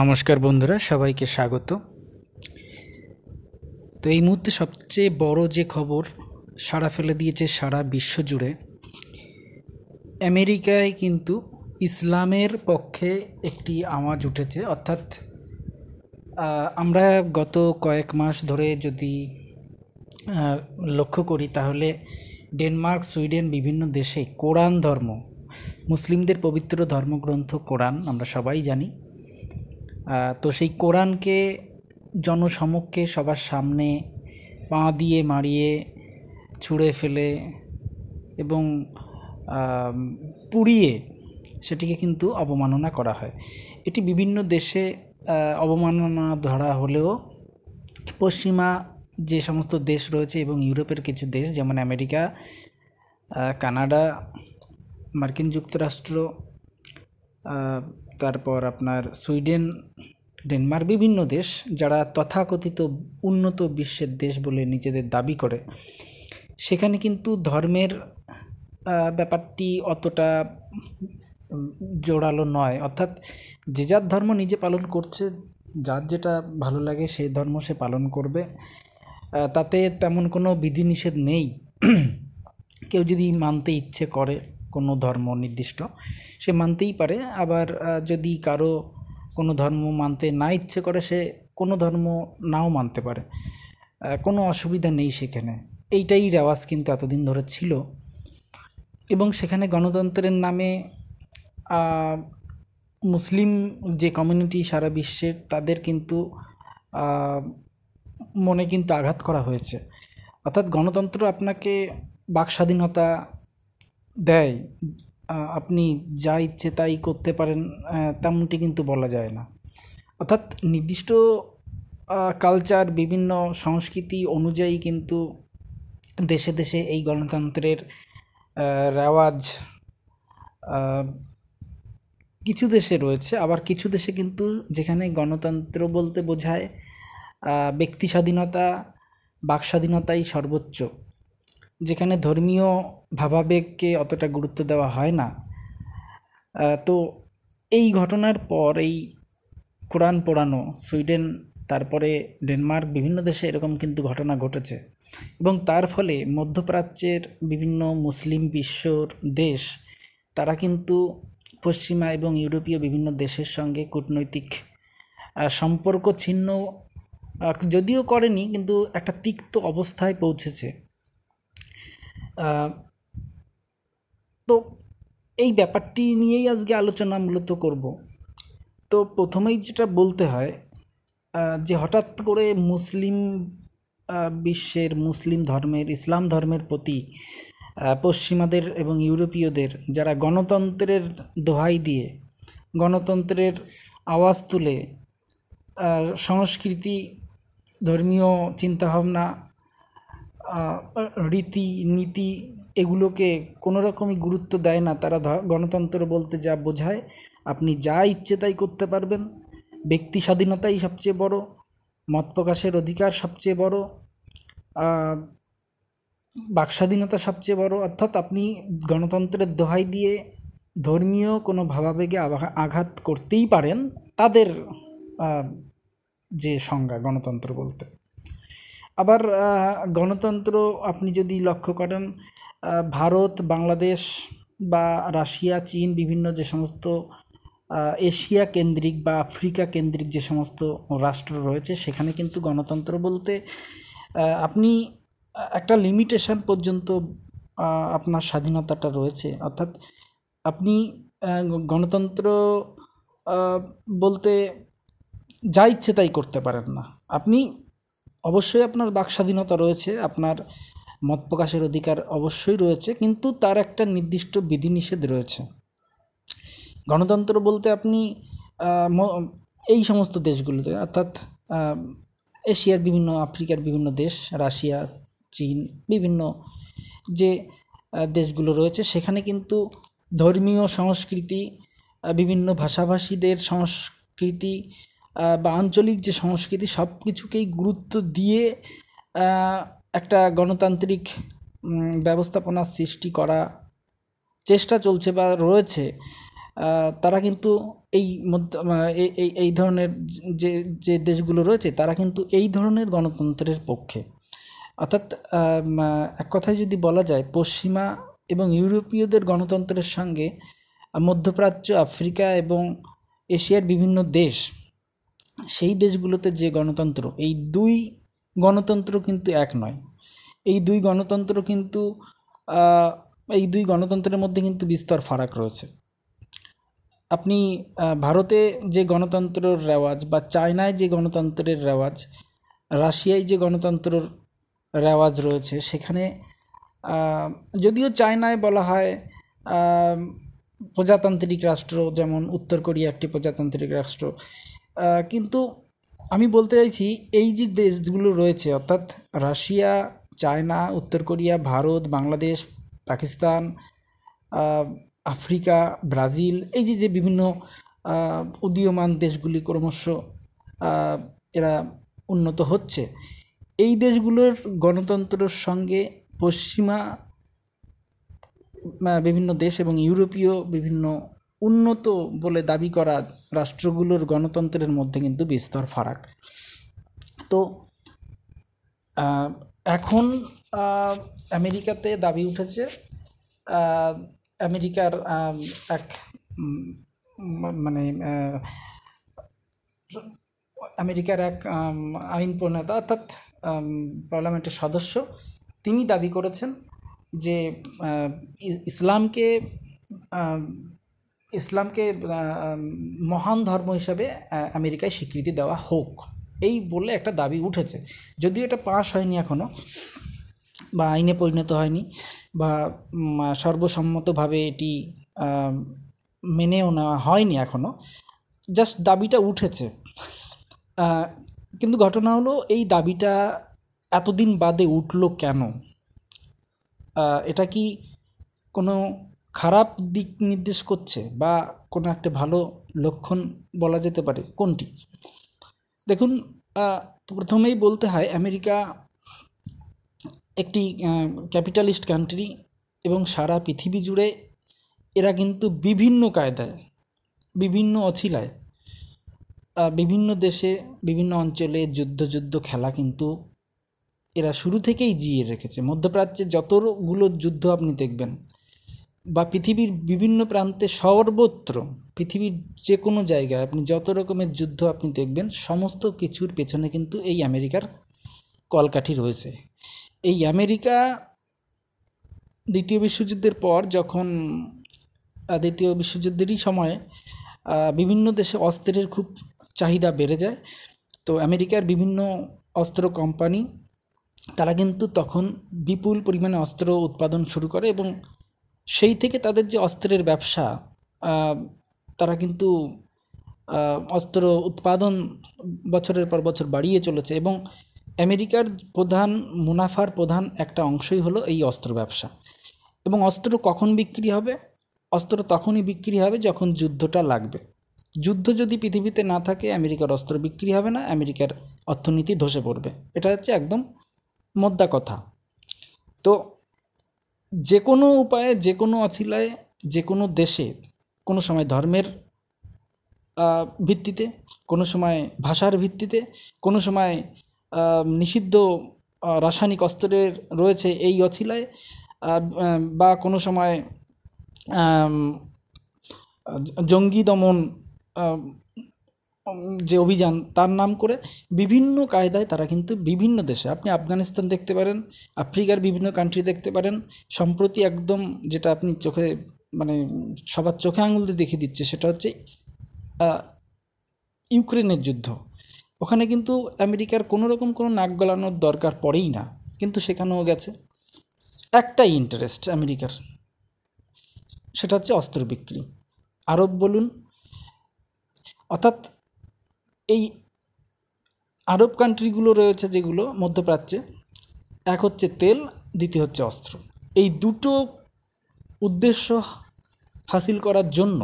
নমস্কার বন্ধুরা, সবাইকে স্বাগত। তো এই মুহূর্তে সবচেয়ে বড় যে খবর সাড়া ফেলে দিয়েছে সারা বিশ্ব জুড়ে, আমেরিকায় কিন্তু ইসলামের পক্ষে একটি আওয়াজ উঠেছে। অর্থাৎ আমরা গত কয়েক মাস ধরে যদি লক্ষ্য করি তাহলে ডেনমার্ক, সুইডেন বিভিন্ন দেশে কোরআন ধর্ম, মুসলিমদের পবিত্র ধর্মগ্রন্থ কোরআন আমরা সবাই জানি। তো সেই কোরআনকে জনসমক্ষে সবার সামনে পা দিয়ে মারিয়ে ছুঁড়ে ফেলে এবং পুড়িয়ে সেটিকে কিন্তু অবমাননা করা হয়। এটি বিভিন্ন দেশে অবমাননা ধরা হলেও পশ্চিমা যে সমস্ত দেশ রয়েছে এবং ইউরোপের কিছু দেশ, যেমন আমেরিকা কানাডা, মার্কিন যুক্তরাষ্ট্র তারপর আপনার সুইডেন, ডেনমার্ক বিভিন্ন দেশ যারা তথাকথিত উন্নত বিশ্বের দেশ বলে নিজেদের দাবি করে, সেখানে কিন্তু ধর্মের ব্যাপারটি অতটা জোরালো নয়। অর্থাৎ যে যার ধর্ম নিজে পালন করছে, যার যেটা ভালো লাগে সেই ধর্ম সে পালন করবে। তাতে তেমন কোনো বিধিনিষেধ নেই। কেউ যদি মানতে ইচ্ছে করে কোনো ধর্ম নির্দিষ্ট সে মানতেই পারে। আবার যদি কারও কোনো ধর্ম মানতে না ইচ্ছে করে, সে কোনো ধর্ম নাও মানতে পারে। কোনো অসুবিধা নেই সেখানে। এইটাই রেওয়াজ কিন্তু এতদিন ধরে ছিল। এবং সেখানে গণতন্ত্রের নামে মুসলিম যে কমিউনিটি সারা বিশ্বের, তাদের কিন্তু মনে কিন্তু আঘাত করা হয়েছে। অর্থাৎ গণতন্ত্র আপনাকে বাক স্বাধীনতা দেয়। আপনি যা ইচ্ছে তাই করতে পারেন তেমনটি কিন্তু বলা যায় না। অর্থাৎ নির্দিষ্ট কালচার বিভিন্ন সংস্কৃতি অনুযায়ী কিন্তু দেশে দেশে এই গণতন্ত্রের রেওয়াজ কিছু দেশে রয়েছে। আবার কিছু দেশে কিন্তু যেখানে গণতন্ত্র বলতে বোঝায় ব্যক্তি স্বাধীনতা, বাক স্বাধীনতাই সর্বোচ্চ। যেখানে ধর্মীয় ভাবাবেগকে অতটা গুরুত্ব দেওয়া হয় না। তো এই ঘটনার পর এই কোরআন পোড়ানো, সুইডেন, তারপরে ডেনমার্ক, বিভিন্ন দেশে এরকম কিন্তু ঘটনা ঘটেছে। এবং তার ফলে মধ্যপ্রাচ্যের বিভিন্ন মুসলিম বিশ্বর দেশ, তারা কিন্তু পশ্চিমা এবং ইউরোপীয় বিভিন্ন দেশের সঙ্গে কূটনৈতিক সম্পর্ক ছিন্ন যদিও করেনি, কিন্তু একটা তিক্ত অবস্থায় পৌঁছেছে। তো এই ব্যাপারটি নিয়েই আজকে আলোচনা মূলত করব। তো প্রথমেই যেটা বলতে হয় যে হঠাৎ করে মুসলিম বিশ্বের মুসলিম ধর্মের, ইসলাম ধর্মের প্রতি পশ্চিমাদের এবং ইউরোপীয়দের যারা গণতন্ত্রের দোহাই দিয়ে, গণতন্ত্রের আওয়াজ তুলে সংস্কৃতি, ধর্মীয় চিন্তাভাবনা রীতি, নীতি এগুলোকে কোনো রকমই গুরুত্ব দেয় না। তারা গণতন্ত্র বলতে যা বোঝায়, আপনি যা ইচ্ছে তাই করতে পারবেন। ব্যক্তি স্বাধীনতাই সবচেয়ে বড়, মত প্রকাশের অধিকার সবচেয়ে বড় বাক স্বাধীনতা সবচেয়ে বড়। অর্থাৎ আপনি গণতন্ত্রের দোহাই দিয়ে ধর্মীয় কোনো ভাবাবেগে আঘাত করতেই পারেন, তাদের যে সংজ্ঞা গণতন্ত্র বলতে। আবার গণতন্ত্র আপনি যদি লক্ষ্য করেন ভারত, বাংলাদেশ বা রাশিয়া, চীন বিভিন্ন যে সমস্ত এশিয়া কেন্দ্রিক বা আফ্রিকা কেন্দ্রিক যে সমস্ত রাষ্ট্র রয়েছে, সেখানে কিন্তু গণতন্ত্র বলতে আপনি একটা লিমিটেশন পর্যন্ত আপনার স্বাধীনতাটা রয়েছে। অর্থাৎ আপনি গণতন্ত্র বলতে যা ইচ্ছে তাই করতে পারেন না। আপনি অবশ্যই আপনার বাক স্বাধীনতা রয়েছে, আপনার মত প্রকাশের অধিকার অবশ্যই রয়েছে, কিন্তু তার একটা নির্দিষ্ট বিধিনিষেধ রয়েছে। গণতন্ত্র বলতে আপনি এই সমস্ত দেশগুলোতে, অর্থাৎ এশিয়ার বিভিন্ন, আফ্রিকার বিভিন্ন দেশ, রাশিয়া, চীন, বিভিন্ন যে দেশগুলো রয়েছে, সেখানে কিন্তু ধর্মীয় সংস্কৃতি বিভিন্ন ভাষাভাষীদের সংস্কৃতি বা আঞ্চলিক যে সংস্কৃতি সব কিছুকেই গুরুত্ব দিয়ে একটা গণতান্ত্রিক ব্যবস্থাপনার সৃষ্টি করা চেষ্টা চলছে বা রয়েছে তারা কিন্তু এই মধ্য এই এই এই ধরনের যে যে দেশগুলো রয়েছে, তারা কিন্তু এই ধরনের গণতন্ত্রের পক্ষে। অর্থাৎ এক কথায় যদি বলা যায়, পশ্চিমা এবং ইউরোপীয়দের গণতন্ত্রের সঙ্গে মধ্যপ্রাচ্য, আফ্রিকা এবং এশিয়ার বিভিন্ন দেশ সেই দেশগুলোতে যে গণতন্ত্র, এই দুই গণতন্ত্র কিন্তু এক নয়। এই দুই গণতন্ত্র কিন্তু এই দুই গণতন্ত্রের মধ্যে কিন্তু বিস্তর ফারাক রয়েছে। আপনি ভারতে যে গণতন্ত্রের রেওয়াজ বা চায়নায় যে গণতন্ত্রের রেওয়াজ, রাশিয়ায় যে গণতন্ত্রের রেওয়াজ রয়েছে, সেখানে যদিও চায়নায় বলা হয় প্রজাতান্ত্রিক রাষ্ট্র, যেমন উত্তর কোরিয়া একটি প্রজাতান্ত্রিক রাষ্ট্র কিন্তু আমি বলতে চাইছি, এই যে দেশগুলো রয়েছে, অর্থাৎ রাশিয়া, চায়না, উত্তর Korea, Bharat, Bangladesh, Pakistan Africa, Brazil, এই যে যে বিভিন্ন উদীয়মান দেশগুলি ক্রমশ এরা উন্নত হচ্ছে, এই দেশগুলোর গণতন্ত্রের সঙ্গে পশ্চিমা বিভিন্ন দেশ এবং ইউরোপীয় বিভিন্ন উন্নত বলে দাবি করা রাষ্ট্রগুলোর গণতন্ত্রের মধ্যে কিন্তু বিস্তর ফারাক। তো এখন আমেরিকাতে দাবি উঠেছে আমেরিকার এক মানে আমেরিকার এক আইন প্রণেতা, অর্থাৎ পার্লামেন্টের সদস্য, তিনি দাবি করেছেন যে ইসলামকে ইসলামকে মহান ধর্ম হিসাবে আমেরিকায় স্বীকৃতি দেওয়া হোক। এই বলে একটা দাবি উঠেছে। যদিও এটা পাশ হয়নি এখনও বা আইনে পরিণত হয়নি, বা সর্বসম্মতভাবে এটি মেনেও নেওয়া হয়নি এখনও জাস্ট দাবিটা উঠেছে। কিন্তু ঘটনা হলো, এই দাবিটা এতদিন বাদে উঠল কেন? এটা কি কোনো খারাপ দিক নির্দেশ করছে বা কোনো একটা ভালো লক্ষণ বলা যেতে পারে, কোনটি? দেখুন প্রথমেই বলতে হয় আমেরিকা একটি ক্যাপিটালিস্ট কান্ট্রি এবং সারা পৃথিবী জুড়ে এরা কিন্তু বিভিন্ন কায়দায়, বিভিন্ন অছিলায় বিভিন্ন দেশে, বিভিন্ন অঞ্চলে যুদ্ধ যুদ্ধ খেলা কিন্তু এরা শুরু থেকেই জিয়ে রেখেছে। মধ্যপ্রাচ্যে যতগুলো যুদ্ধ আপনি দেখবেন বা পৃথিবীর বিভিন্ন প্রান্তে সর্বত্র, পৃথিবীর যে কোনো জায়গায় আপনি যত রকমের যুদ্ধ আপনি দেখবেন, সমস্ত কিছুর পেছনে কিন্তু এই আমেরিকার কলকাঠি রয়েছে। এই আমেরিকা দ্বিতীয় বিশ্বযুদ্ধের পর যখন দ্বিতীয় বিশ্বযুদ্ধেরই সময় বিভিন্ন দেশে অস্ত্রের খুব চাহিদা বেড়ে যায়, তো আমেরিকার বিভিন্ন অস্ত্র কোম্পানি, তারা কিন্তু তখন বিপুল পরিমাণে অস্ত্র উৎপাদন শুরু করে এবং সেই থেকে তাদের যে অস্ত্রের ব্যবসা তারা কিন্তু অস্ত্র উৎপাদন বছরের পর বছর বাড়িয়ে চলেছে এবং আমেরিকার প্রধান, মুনাফার প্রধান একটা অংশই হলো এই অস্ত্র ব্যবসা। এবং অস্ত্র কখন বিক্রি হবে? অস্ত্র তখনই বিক্রি হবে যখন যুদ্ধটা লাগবে। যুদ্ধ যদি পৃথিবীতে না থাকে, আমেরিকার অস্ত্র বিক্রি হবে না, আমেরিকার অর্থনীতি ধসে পড়বে। এটা হচ্ছে একদম মোদ্দা কথা। তো যে কোনো উপায়ে যে কোনো অছিলায় যে কোনো দেশে, কোনো সময় ধর্মের ভিত্তিতে, কোনো সময় ভাষার ভিত্তিতে, কোনো সময় নিষিদ্ধ রাসায়নিক অস্ত্রের রয়েছে এই অছিলায় বা কোনো সময় জঙ্গি দমন যে অভিযান, তার নাম করে বিভিন্ন কায়দায় তারা কিন্তু বিভিন্ন দেশে, আপনি আফগানিস্তান দেখতে পারেন, আফ্রিকার বিভিন্ন কান্ট্রি দেখতে পারেন, সম্প্রতি একদম যেটা আপনি চোখে মানে সবার চোখে আঙুল দিয়ে দেখিয়ে দিচ্ছে, সেটা হচ্ছে ইউক্রেনের যুদ্ধ। ওখানে কিন্তু আমেরিকার কোনো রকম কোনো নাক গলানোর দরকার পড়েই না, কিন্তু সেখানেও গেছে। একটাই ইন্টারেস্ট আমেরিকার, সেটা হচ্ছে অস্ত্র বিক্রি। আরব বলুন, অর্থাৎ এই আরব কান্ট্রিগুলো রয়েছে যেগুলো মধ্যপ্রাচ্যে, এক হচ্ছে তেল, দ্বিতীয় হচ্ছে অস্ত্র। এই দুটো উদ্দেশ্য হাসিল করার জন্য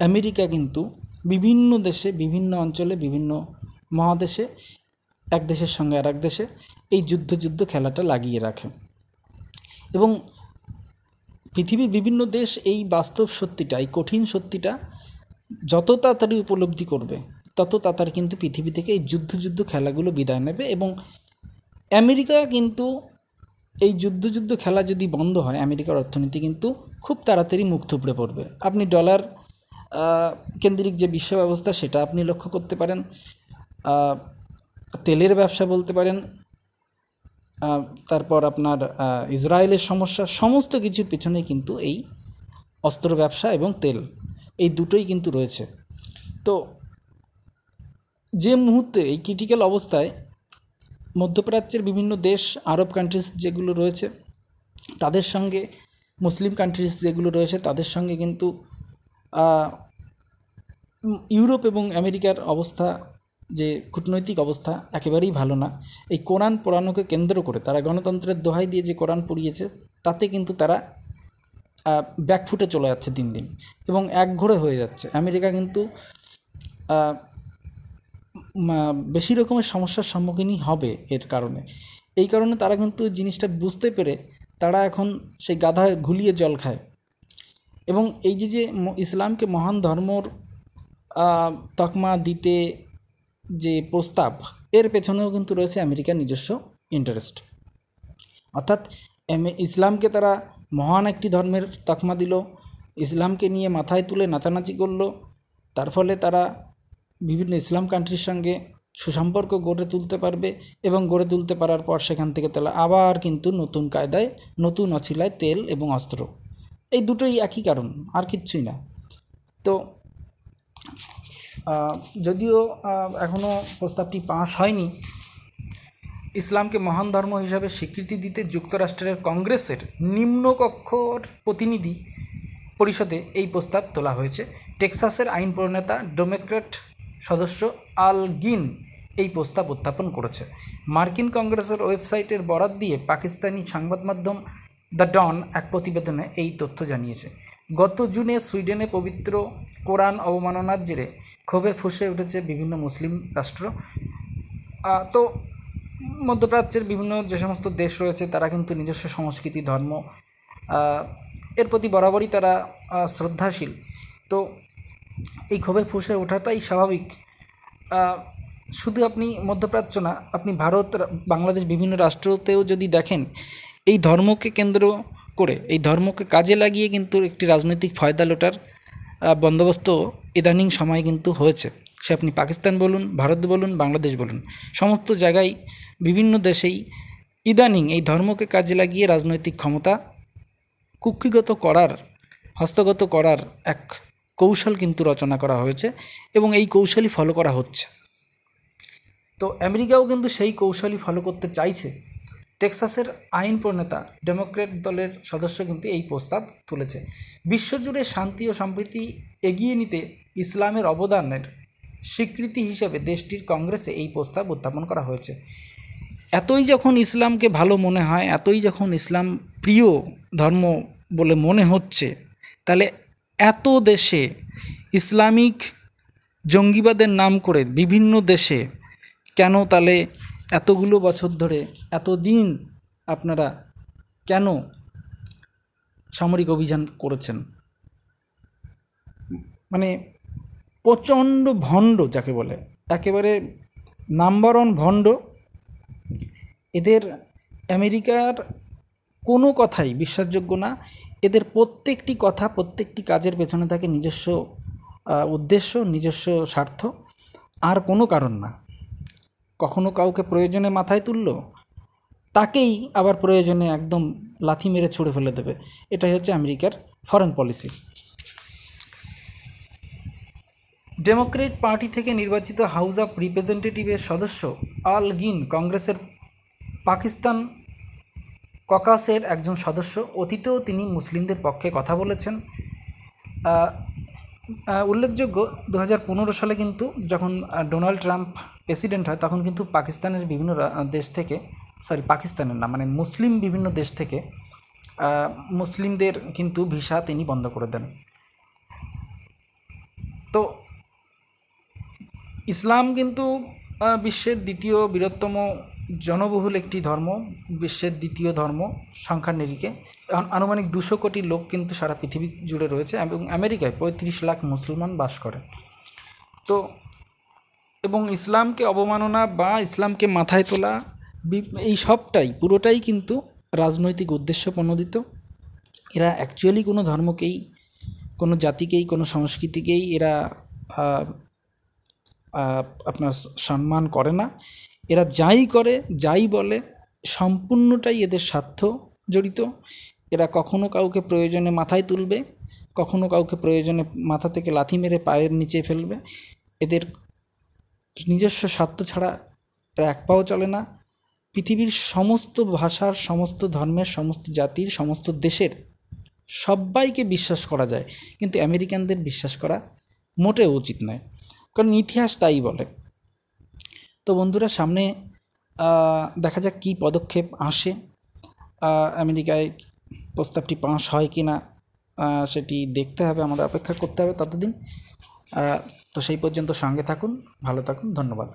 আমেরিকা কিন্তু বিভিন্ন দেশে, বিভিন্ন অঞ্চলে, বিভিন্ন মহাদেশে, এক দেশের সঙ্গে আর এক দেশে এই যুদ্ধ যুদ্ধ খেলাটা লাগিয়ে রাখে। এবং পৃথিবীর বিভিন্ন দেশ এই বাস্তব সত্যিটা, এই কঠিন সত্যিটা যত তাড়াতাড়ি উপলব্ধি করবে তত তাড়াতাড়ি কিন্তু পৃথিবী থেকে এই যুদ্ধ যুদ্ধ খেলাগুলো বিদায় নেবে এবং আমেরিকা কিন্তু এই যুদ্ধ যুদ্ধ খেলা যদি বন্ধ হয়, আমেরিকার অর্থনীতি কিন্তু খুব তাড়াতাড়ি মুখ থুবড়ে পড়বে। আপনি ডলার কেন্দ্রিক যে বিশ্ব ব্যবস্থা সেটা আপনি লক্ষ্য করতে পারেন তেলের ব্যবসা বলতে পারেন তারপর আপনার ইসরায়েলের সমস্যা, সমস্ত কিছুর পিছনে কিন্তু এই অস্ত্র ব্যবসা এবং তেল, এই দুটোই কিন্তু রয়েছে। তো যে মুহূর্তে এই ক্রিটিক্যাল অবস্থায় মধ্যপ্রাচ্যের বিভিন্ন দেশ, আরব কান্ট্রিজ যেগুলো রয়েছে, তাদের সঙ্গে, মুসলিম কান্ট্রিজ যেগুলো রয়েছে, তাদের সঙ্গে কিন্তু ইউরোপ এবং আমেরিকার অবস্থা, যে কূটনৈতিক অবস্থা একেবারেই ভালো না। এই কোরআন পোড়ানোকে কেন্দ্র করে, তারা গণতন্ত্রের দোহাই দিয়ে যে কোরআন পড়িয়েছে, তাতে কিন্তু তারা ব্যাকফুটে চলে যাচ্ছে দিন দিন এবং একঘরে হয়ে যাচ্ছে। আমেরিকা কিন্তু বেশি রকমের সমস্যার সম্মুখীনই হবে এর কারণে। এই কারণে তারা কিন্তু জিনিসটা বুঝতে পেরে তারা এখন সেই গাধা ঘুলিয়ে জল খায়। এবং এই যে যে ইসলামকে মহান ধর্মর তকমা দিতে যে প্রস্তাব, এর পেছনেও কিন্তু রয়েছে আমেরিকার নিজস্ব ইন্টারেস্ট অর্থাৎ ইসলামকে তারা মহান একটি ধর্মের তকমা দিল, ইসলামকে নিয়ে মাথায় তুলে নাচানাচি করল, তার ফলে তারা বিভিন্ন ইসলাম কান্ট্রির সঙ্গে সুসম্পর্ক গড়ে তুলতে পারবে এবং গড়ে তুলতে পারার পর সেখান থেকে তারা আবার কিন্তু নতুন কায়দায়, নতুন অছিলায় তেল এবং অস্ত্র। এই দুটোই একই কারণ, আর কিচ্ছুই না। তো যদিও এখনও প্রস্তাবটি পাস হয়নি, ইসলামকে মহান ধর্ম হিসাবে স্বীকৃতি দিতে যুক্তরাষ্ট্রের কংগ্রেসের নিম্নকক্ষর প্রতিনিধি পরিষদে এই প্রস্তাব তোলা হয়েছে। টেক্সাসের আইন প্রণেতা ডেমোক্র্যাট সদস্য আল গিন এই প্রস্তাব উত্থাপন করেছে। মার্কিন কংগ্রেসের ওয়েবসাইটের বরাত দিয়ে পাকিস্তানি সংবাদ মাধ্যম দ্য ডন এক প্রতিবেদনে এই তথ্য জানিয়েছে। গত জুনে সুইডেনে পবিত্র কোরআন অবমাননার জেরে ক্ষোভে ফুসে উঠেছে বিভিন্ন মুসলিম রাষ্ট্র। তো মধ্যপ্রাচ্যের বিভিন্ন যে সমস্ত দেশ রয়েছে, তারা কিন্তু নিজস্ব সংস্কৃতি, ধর্ম এর প্রতি বরাবরই তারা শ্রদ্ধাশীল। তো এই ক্ষোভে ফুসে ওঠাটাই স্বাভাবিক। শুধু আপনি মধ্যপ্রাচ্য না, আপনি ভারত, বাংলাদেশ বিভিন্ন রাষ্ট্রতেও যদি দেখেন, এই ধর্মকে কেন্দ্র করে, এই ধর্মকে কাজে লাগিয়ে কিন্তু একটি রাজনৈতিক ফয়দা লোটার বন্দোবস্ত ইদানিং সময় কিন্তু হয়েছে। সে আপনি পাকিস্তান বলুন, ভারত বলুন, বাংলাদেশ বলুন, সমস্ত জায়গায় বিভিন্ন দেশেই ইদানিং এই ধর্মকে কাজে লাগিয়ে রাজনৈতিক ক্ষমতা কুক্ষিগত করার, হস্তগত করার এক কৌশল কিন্তু রচনা করা হয়েছে এবং এই কৌশলই ফলো করা হচ্ছে। তো আমেরিকাও কিন্তু সেই কৌশলই ফলো করতে চাইছে। টেক্সাসের আইন প্রণেতা ডেমোক্রেট দলের সদস্য কিন্তু এই প্রস্তাব তুলেছে। বিশ্বজুড়ে শান্তি ও সম্প্রীতি এগিয়ে নিতে ইসলামের অবদানের স্বীকৃতি হিসেবে দেশটির কংগ্রেসে এই প্রস্তাব উত্থাপন করা হয়েছে। এতই যখন ইসলামকে ভালো মনে হয়, এতই যখন ইসলাম প্রিয় ধর্ম বলে মনে হচ্ছে, তাহলে এত দেশে ইসলামিক জঙ্গিবাদের নাম করে বিভিন্ন দেশে কেন তাহলে এতগুলো বছর ধরে, এতদিন আপনারা কেন সামরিক অভিযান করেছেন? মানে প্রচণ্ড ভণ্ড যাকে বলে, একেবারে নাম্বার ওয়ান ভণ্ড। এদের আমেরিকার কোনো কথাই বিশ্বাসযোগ্য না। এদের প্রত্যেকটি কথা, প্রত্যেকটি কাজের পেছনে থাকে নিজস্ব উদ্দেশ্য, নিজস্ব স্বার্থ। আর কোনো কারণ না। কখনো কাউকে প্রয়োজনে মাথায় তুললো, তাকেই আবার প্রয়োজনে একদম লাথি মেরে ছুঁড়ে ফেলে দেবে। এটাই হচ্ছে আমেরিকার ফরেন পলিসি ডেমোক্রেট পার্টি থেকে নির্বাচিত হাউস অফ রিপ্রেজেন্টেটিভের সদস্য আল গিন কংগ্রেসের পাকিস্তান ককাসের একজন সদস্য, অতীতেও তিনি মুসলিমদের পক্ষে কথা বলেছেন। উল্লেখযোগ্য দু হাজার পনেরো সালে কিন্তু যখন ডোনাল্ড ট্রাম্প প্রেসিডেন্ট হয়, তখন কিন্তু পাকিস্তানের বিভিন্ন দেশ থেকে, সরি, পাকিস্তানের না মানে মুসলিম বিভিন্ন দেশ থেকে মুসলিমদের কিন্তু ভিসা তিনি বন্ধ করে দেন। তো, ইসলাম কিন্তু বিশ্বের দ্বিতীয় বৃহত্তম জনবহুল একটি ধর্ম, বিশ্বের দ্বিতীয় ধর্ম, সংখ্যার নিরিখে। আনুমানিক দুশো কোটি লোক কিন্তু সারা পৃথিবী জুড়ে রয়েছে এবং আমেরিকায় পঁয়ত্রিশ লাখ মুসলমান বাস করে। তো, এবং ইসলামকে অবমাননা বা ইসলামকে মাথায় তোলা এই সবটাই, পুরোটাই কিন্তু রাজনৈতিক উদ্দেশ্য প্রণোদিত। এরা অ্যাকচুয়ালি কোনো ধর্মকেই, কোনো জাতিকেই, কোনো সংস্কৃতিকেই এরা আপনার সম্মান করে না। এরা যাই করে, যাই বলে, সম্পূর্ণটাই এদের স্বার্থ জড়িত। এরা কখনো কাউকে প্রয়োজনে মাথায় তুলবে, কখনো কাউকে প্রয়োজনে মাথা থেকে লাথি মেরে পায়ের নিচে ফেলবে। এদের নিজস্ব স্বার্থ ছাড়া এরা এক পাও চলে না। পৃথিবীর সমস্ত ভাষার, সমস্ত ধর্মের, সমস্ত জাতির, সমস্ত দেশের সবাইকে বিশ্বাস করা যায়। কিন্তু আমেরিকানদের বিশ্বাস করা মোটেও উচিত নয়। কারণ ইতিহাস তাই বলে। তো বন্ধুরা, সামনে দেখা যাক কী পদক্ষেপ আসে। আমেরিকায় প্রস্তাবটি পাশ হয় কি না সেটি দেখতে হবে, আমাদের অপেক্ষা করতে হবে ততদিন। তো সেই পর্যন্ত সঙ্গে থাকুন, ভালো থাকুন, ধন্যবাদ।